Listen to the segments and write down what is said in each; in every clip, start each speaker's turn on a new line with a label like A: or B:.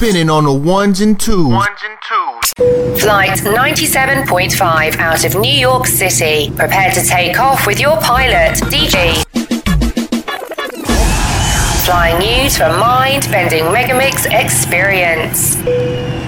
A: spinning on the ones and twos. Ones and
B: twos. Flight 97.5 out of New York City. Prepare to take off with your pilot, DG. Flying you to a mind bending Megamix experience.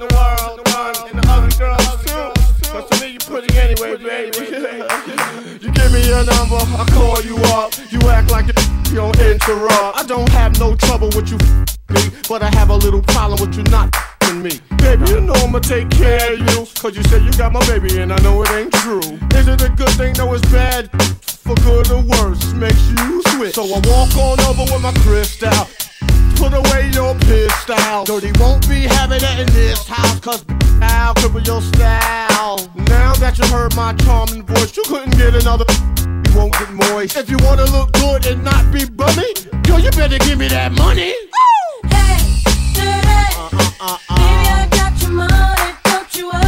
C: in the world, and
D: the other girls too. Cause to me you pretty anyway, baby. you give me your number, I call you up. You act like you don't interrupt. I don't have no trouble with you, me, but I have a little problem with you not me. Baby, you know
E: I'ma take
D: care of
E: you. Cause you said you got
D: my
E: baby,
D: and I know it
E: ain't
F: true. Is it a good thing? No, it's bad. For good or worse, makes you switch. So I walk on over with my crystal put away your pistol. Dirty won't be having that in
C: this house, cause I'll cripple your style. Now that you heard my charming voice, you couldn't get another. You won't get moist. If you wanna look good and not be bummy, yo, you better give me that money.
F: Hey, dirty,
C: uh, uh-uh,
F: uh, uh,
C: uh. baby, I got your
F: money, don't
C: you?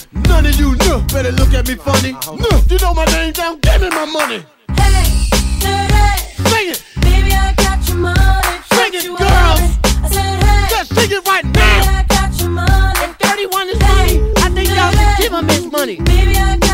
G: None of you
C: know better look at me funny. No, you know my name down, give me my
G: money. Hey,
C: dirty. Sing
G: it. Baby, I got your money. Sing it,
C: girls. I said,
G: hey. Just sing it right now. Baby, I got your
H: money. If 31 is hey, money, I think y'all should give him his money. Baby, I got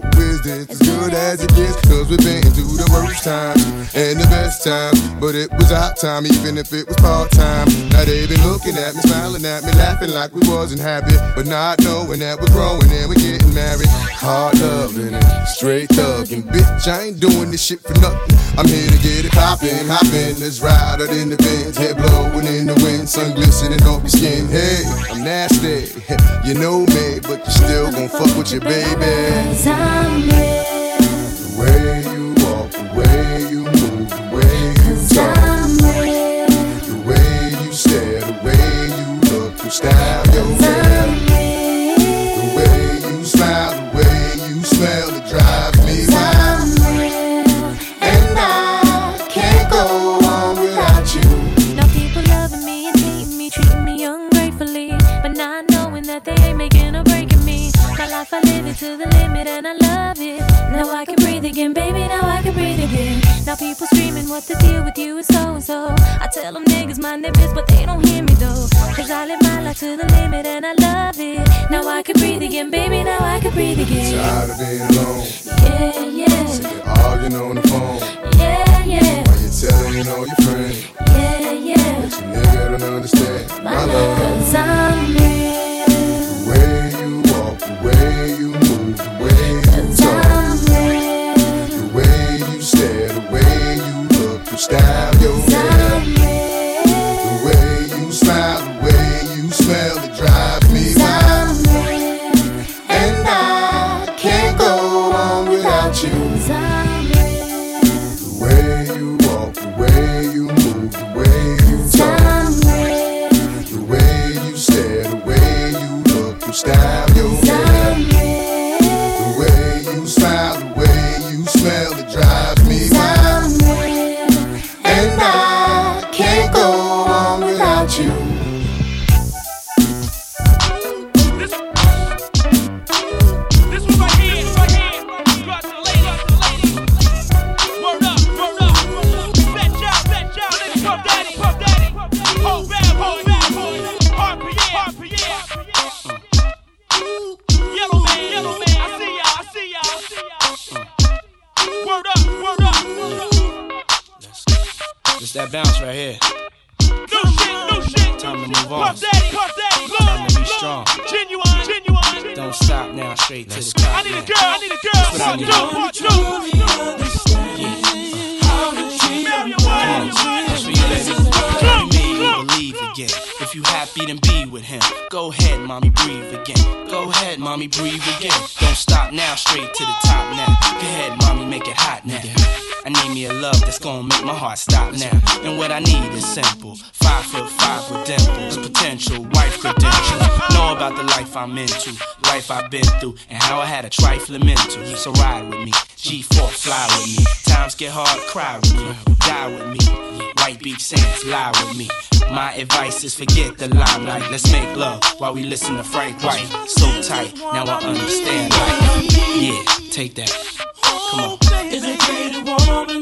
H: This as good as it? Cause we've been through the worst times and the best times. But it was our time, even if it was part time. Now they been looking at me, smiling at me, laughing like we wasn't happy. But not knowing that we're growing and we're getting married. Hard loving it, straight thugging. Bitch, I ain't doing this shit for nothing. I'm here to get it poppin', hoppin'. Let's ride out in the Benz, head blowing in the wind, sun glistening off your skin. Hey, I'm nasty, you know me, but you still gon' fuck with your baby.
G: Cause I'm again, baby. Now I can breathe again.
H: Tired of being alone,
G: Yeah, yeah,
H: you're arguing on the phone.
G: yeah, yeah,
H: While you're telling all your friends,
G: yeah, yeah.
H: But you nigga don't understand my love.
G: Cause I'm
H: you.
I: How I had a trifling mental. So ride with me, G4, fly with me. Times get hard, cry with me, die with me. White Beach Sands, lie with me. My advice is forget the limelight. Let's make love while we listen to Frank White. So tight, now I understand. Yeah, take that. Come on.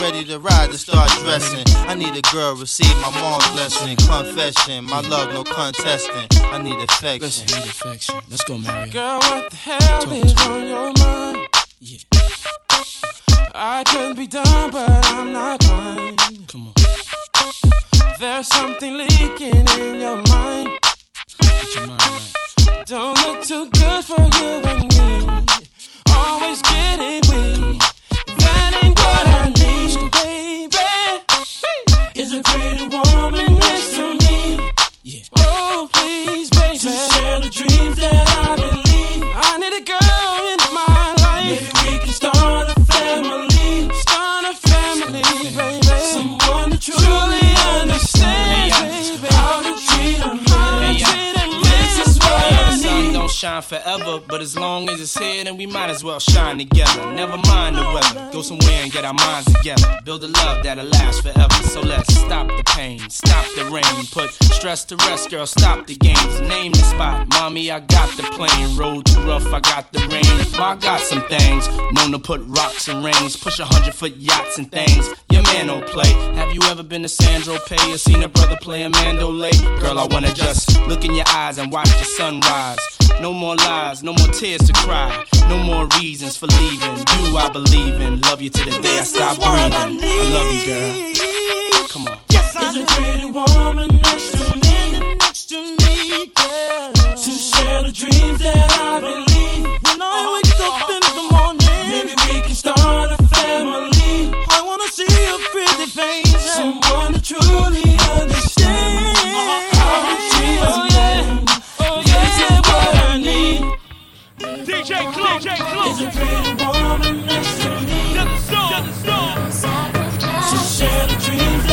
J: ready to ride to start dressing. I need a girl, receive my mom's blessing. Confession, my love, no contesting. I need affection.
I: Listen, need affection. Let's go, Mario.
K: Girl, what the hell
I: Talk
K: is on your mind?
I: Yeah,
K: I could be done, but I'm not mine.
I: come on.
K: There's something leaking in your mind.
I: Get your mind right.
K: Don't look too good for you and me. Always getting weak. That ain't what I'll baby.
I: shine forever. But as long as it's here, then we might as well shine together. Never mind the weather, go somewhere and get our minds together. Build a love that'll last forever. So let's stop the pain, stop the rain, put stress to rest, girl. Stop the games, name the spot. Mommy, I got the plane. Road too rough, I got the rain. I got some things, known to put rocks and rings, push a hundred foot yachts and things. Your man don't play. Have you ever been to Saint-Tropez or seen a brother play a mandolay? Girl, I wanna just look in your eyes and watch the sunrise. No no more lies, no more tears to cry, no more reasons for leaving. You, I believe in. Love you to the day I stop breathing. I, I love you, girl. Come on.
K: Yes, I There's a pretty woman next to me, next to me, girl. To share the dreams that I believe. When I uh-huh. wake up in the morning, maybe we can start a family. I wanna see a pretty face, someone that truly.
L: DJ Clue, DJ Clue.
K: There's a pretty woman next to me.
G: Doesn't stop, doesn't stop. She shared a.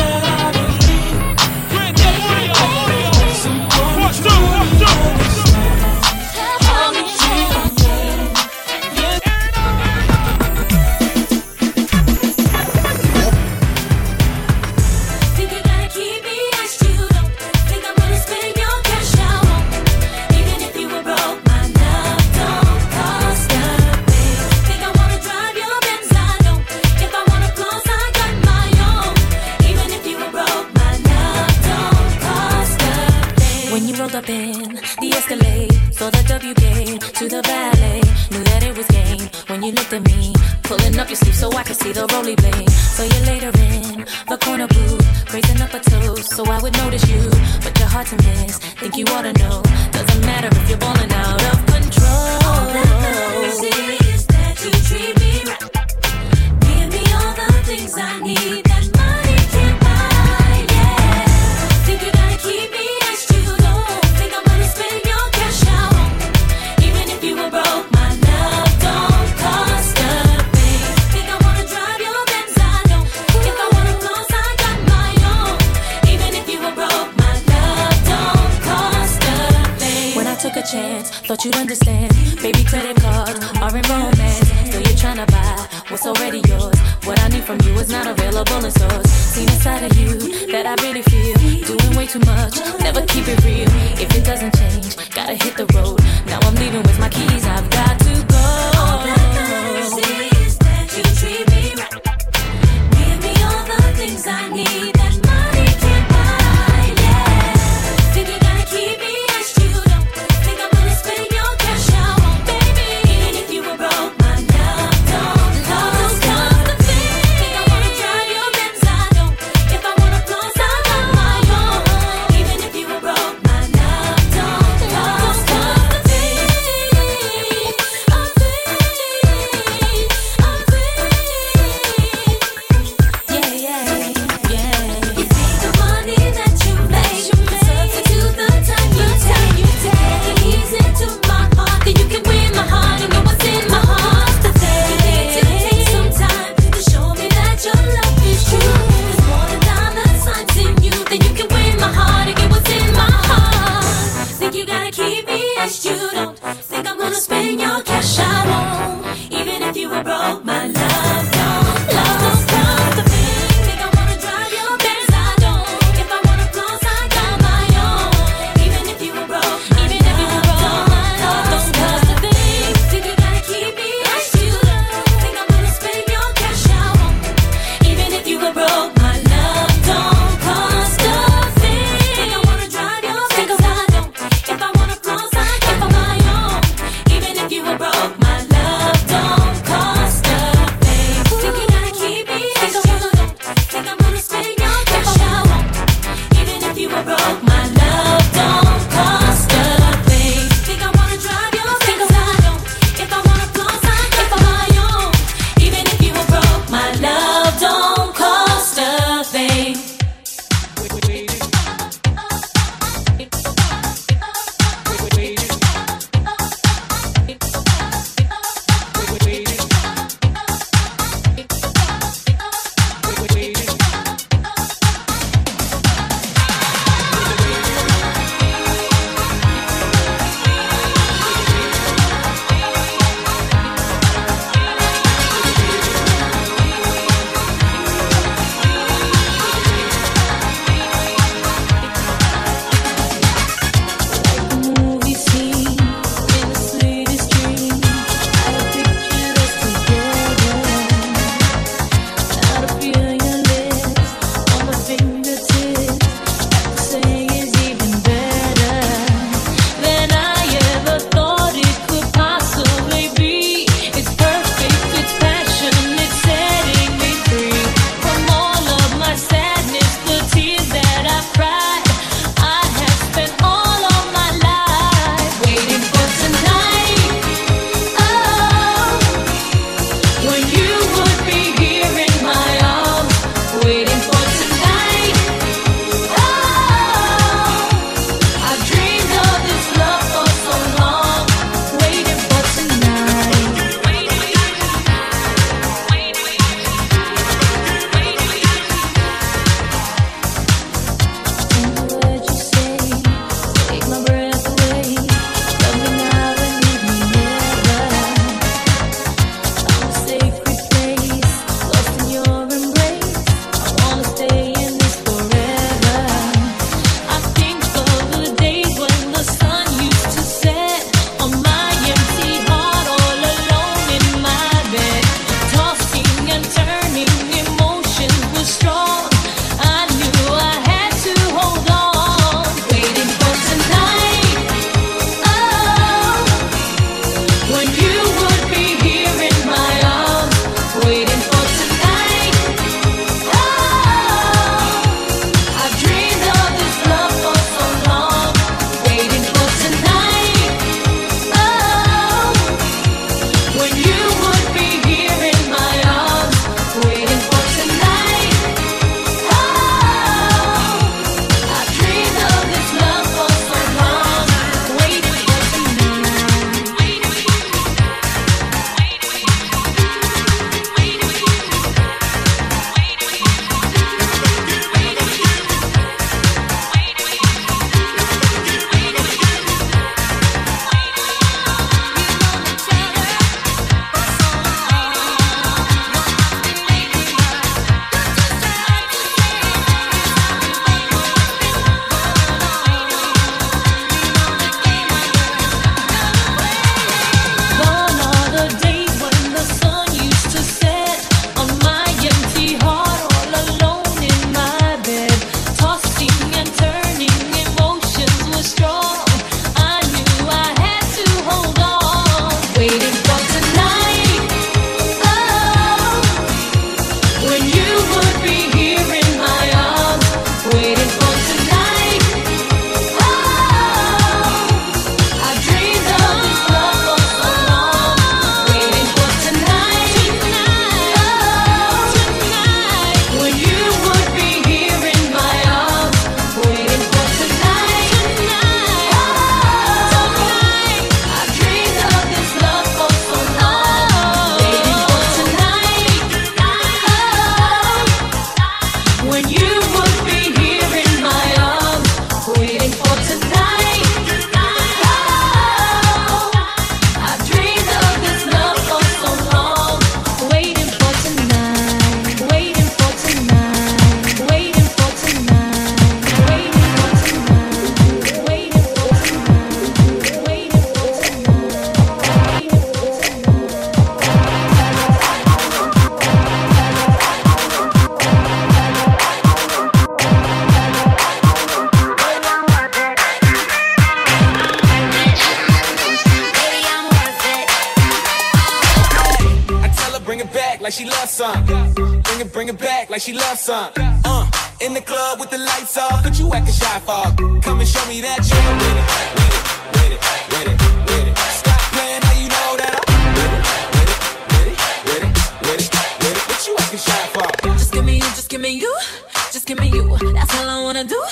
G: wanna
M: do.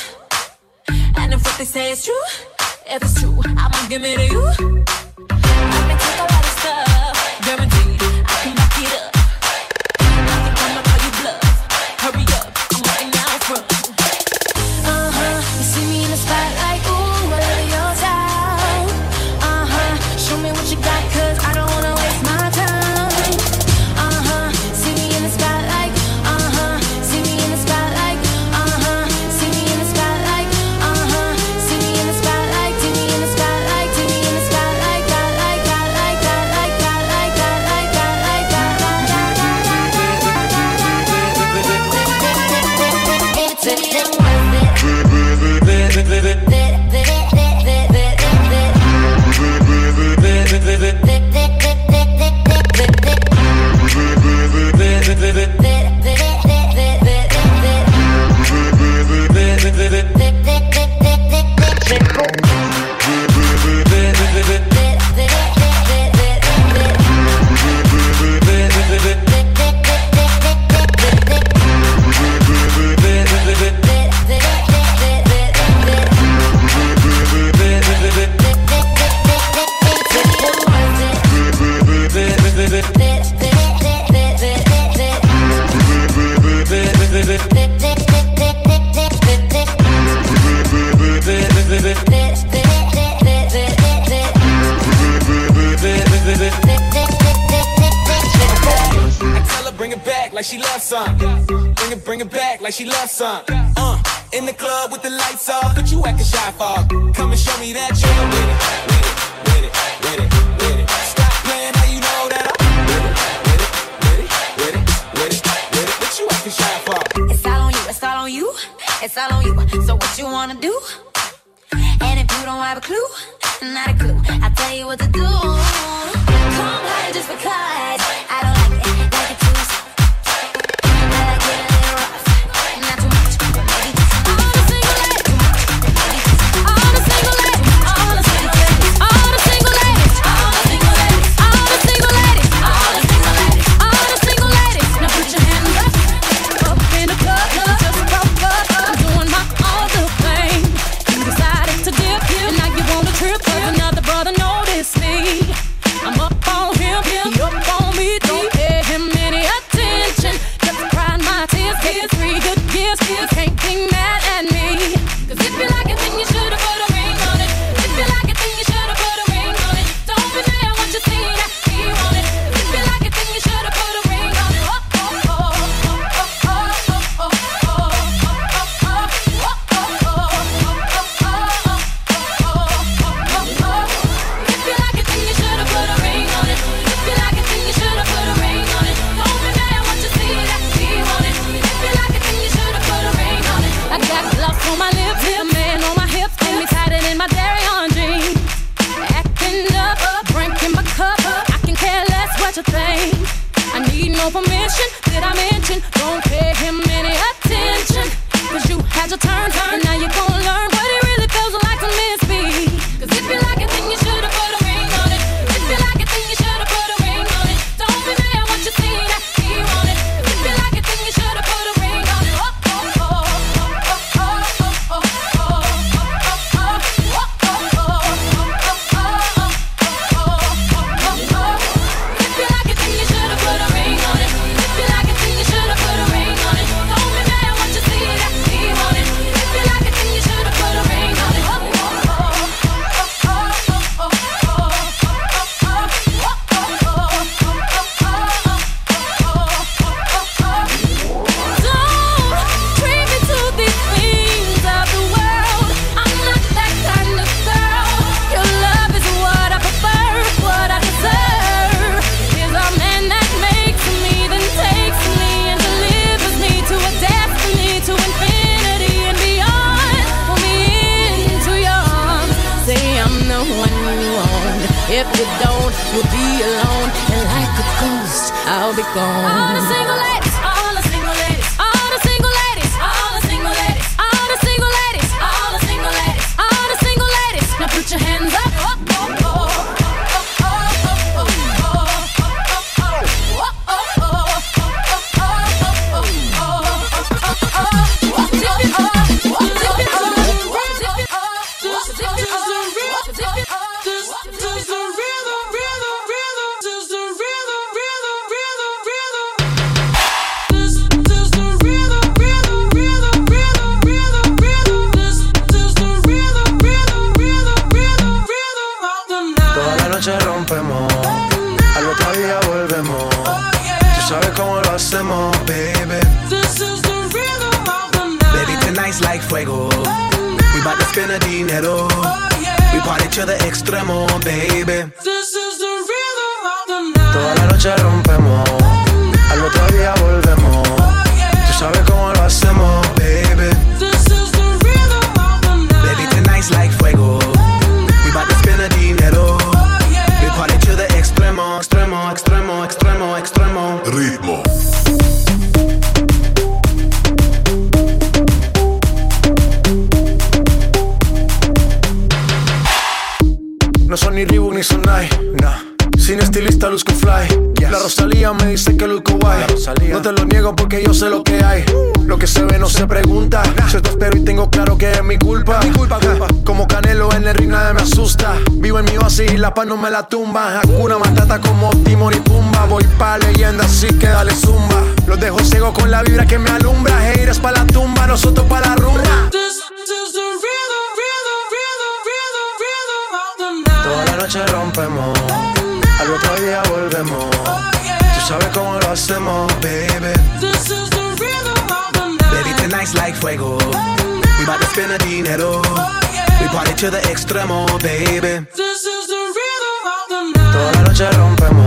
M: And if what they say is true, if it's true, I'ma give it to you.
N: Tumba. Hakuna Matata como Timon y Pumba. Voy pa' leyenda así que dale zumba. Los dejo ciego con la vibra que me alumbra. Haters pa' la tumba, nosotros pa' la rumba. Toda la noche rompemos, al otro día volvemos. Tú sabes cómo lo hacemos, baby. Baby, tonight's like fuego. We bout to spend the dinero. We party to the extremo, baby noche rompemos.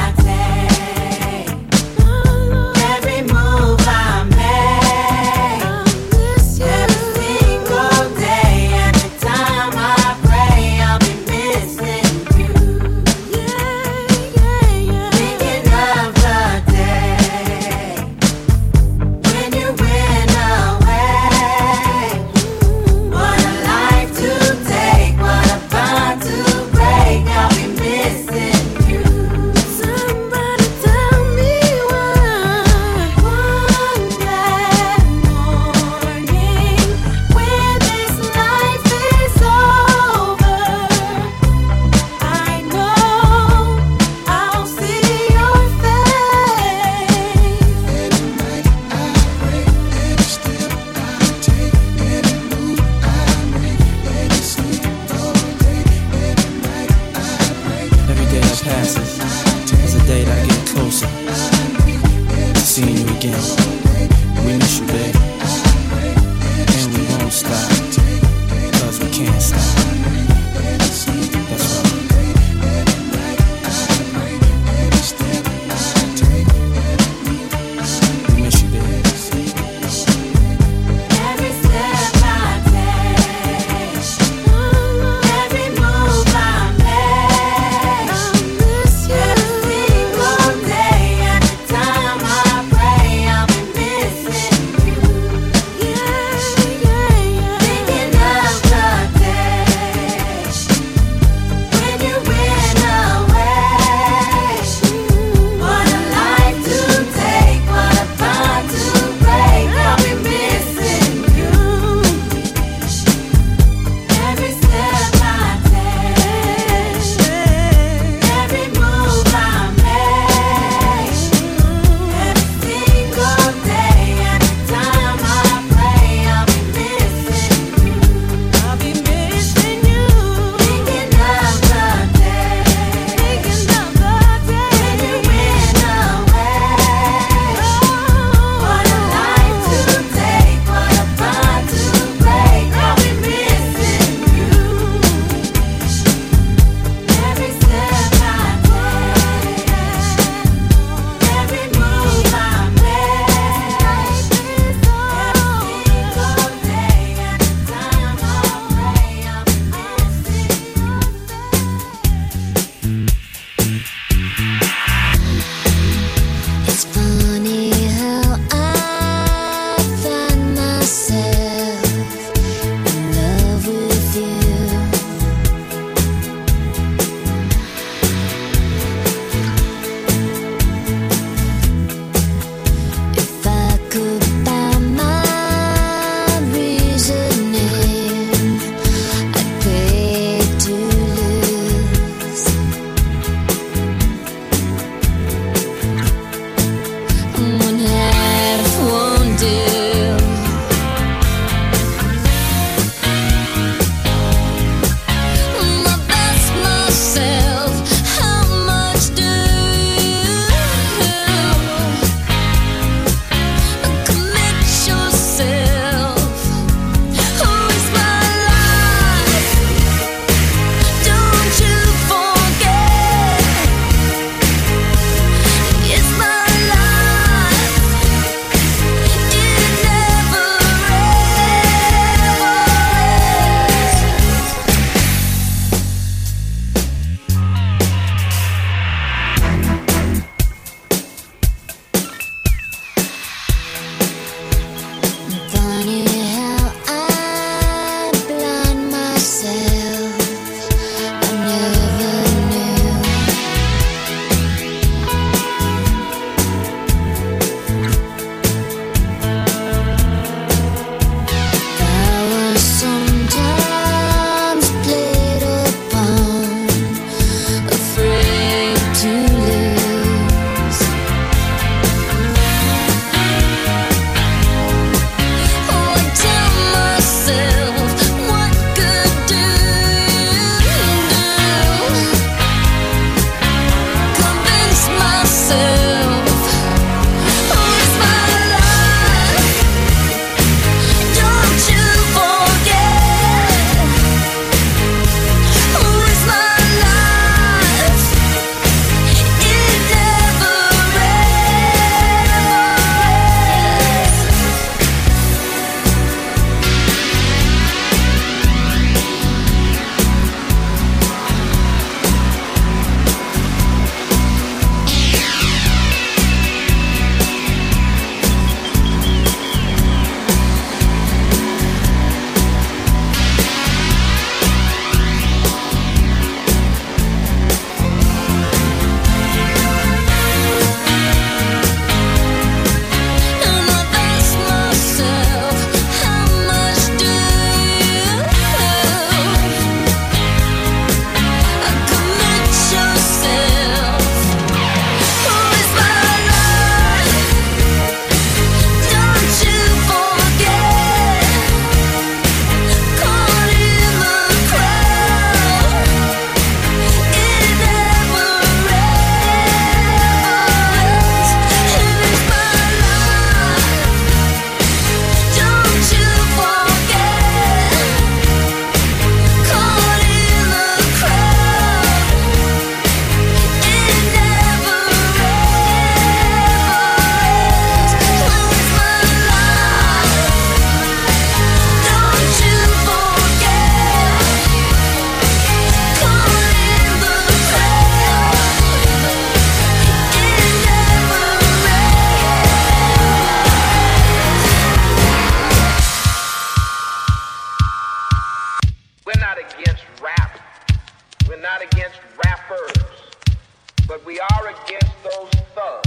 O: We're not against rappers, but
P: we are against those thugs.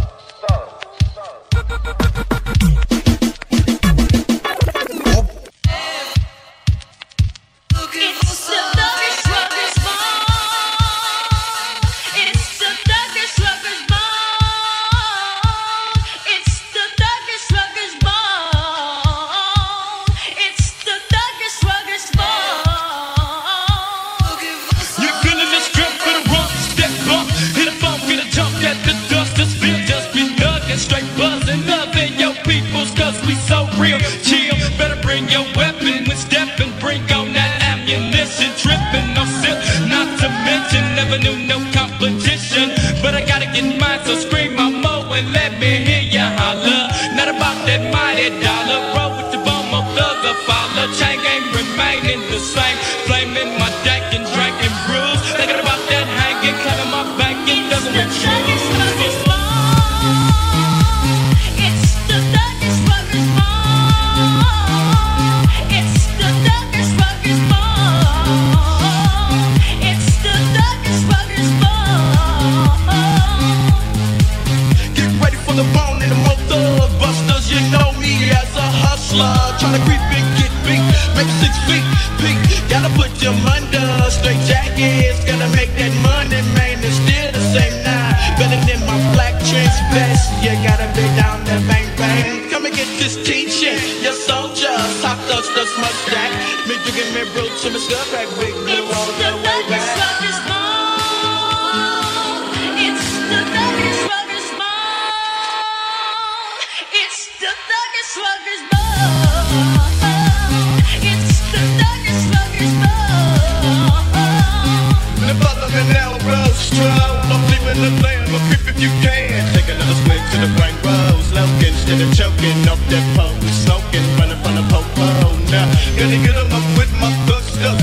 P: Instead choking off that pole. Smoking, running from the popo. Oh, now, gonna get 'em up with my thug stuff.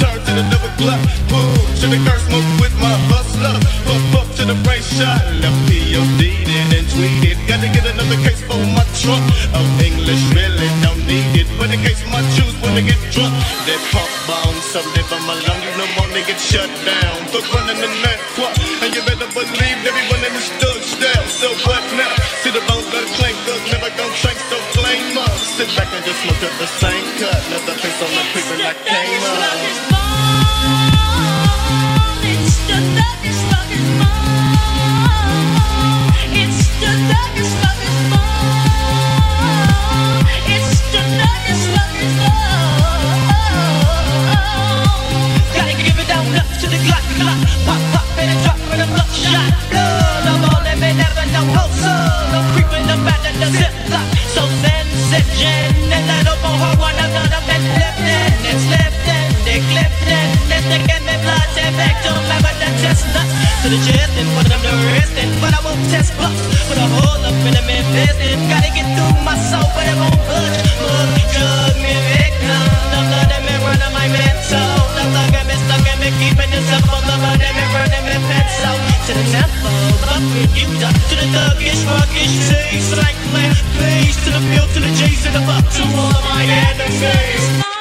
P: Turn to the double club. Boom, to the curse smoke with my hustler. Pump up to the brain shot. Left POD, then tweeted. Gotta get another case for my trunk. Oh, English really don't need it. But in case my juice wanna get drunk. That pump bone, something for my lung. You no more they get shut down. Fuck running the net clock. And you better believe everyone in this thug style. So what now? See the bones that clank, thugs never gon' shank, so flame up. Sit back and just smoke up the same cut. Another face on the creeping like came up.
O: And let's and blood and back to but the chestnuts to the chest and put them to rest and but I won't test bucks. Put a hole up in the Memphis and gotta get through my soul, but it won't budge. Mug, jug, me victim. The blood and me run on my mental. The thug and me stuck and me keeping this up on the blood and me running me pencil. To the tempo, up with you up to the thuggish, ruggish taste. Like plant face to the field, to the J's to the fuck to all of my enemies.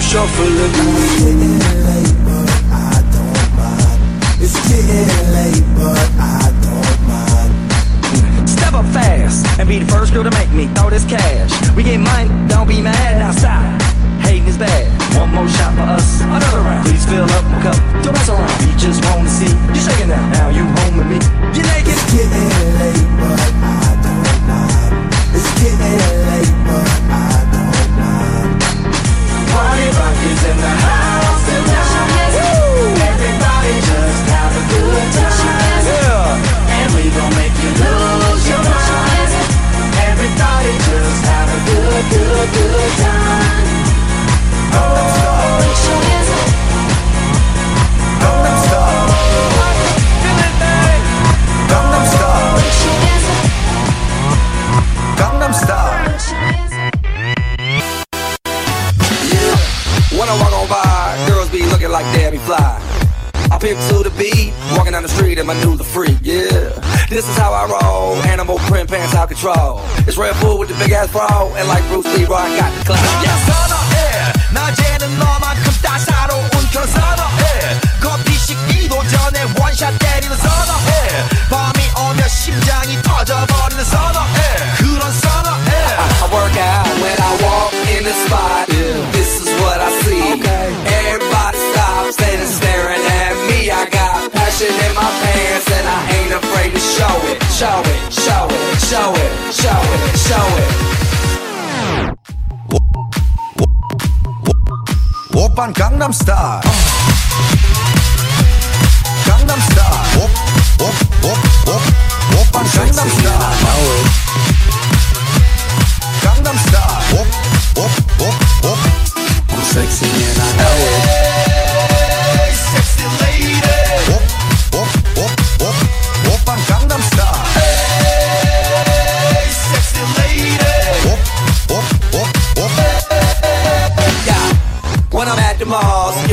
O: Shuffling, shuffling. It's
M: getting late, but I
P: don't
Q: mind.
R: It's getting late, but I don't mind.
Q: Step up fast and be the first girl to make me throw this cash. We get money, don't be mad outside. Hating is bad. One more shot for us, another round. Please fill up my cup. Don't mess around. We just wanna see you shaking now. Now you home with me. You naked.
R: It's getting late, but I don't mind. It's getting late, but I don't mind.
Q: Party rock in the house tonight.
S: be looking like Debbie Fly. I pimp to the beat, walking down the street and my new the freak, yeah. This is how I roll, animal print pants out control. It's Redfoo with the big ass bra, and like Bruce Lee, I got the class. Yeah,
Q: I know, yeah. 낮에는 너만큼 따사로운 그런 선어해 커피 식기도 전에 원샷 때리는 선어해 밤이 오면 심장이 터져버리는 선어해 그런 선어해
S: I, I work out when I walk in the spot show it, show it, show it, show it, show it.
R: Oppan Gangnam Style. Gangnam Style. Op, op, op, op. Oppan Gangnam Style. Gangnam Style. Op, op, op, op. I'm sexy and I know it.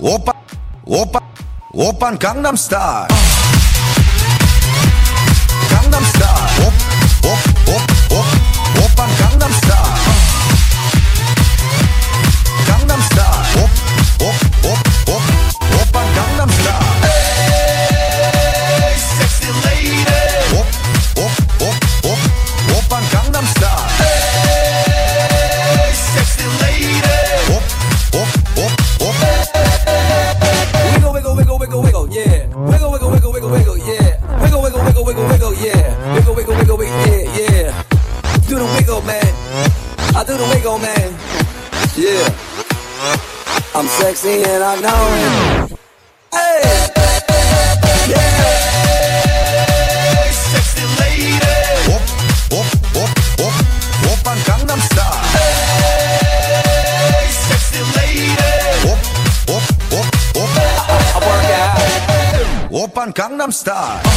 R: 오빠 오빠 오빤 강남 스타일.
Q: Sexy
S: and I know it. Hey.
T: Sexy lady. Aan Gangnam Style. Hey, sexy lady. Aan Gangnam Style.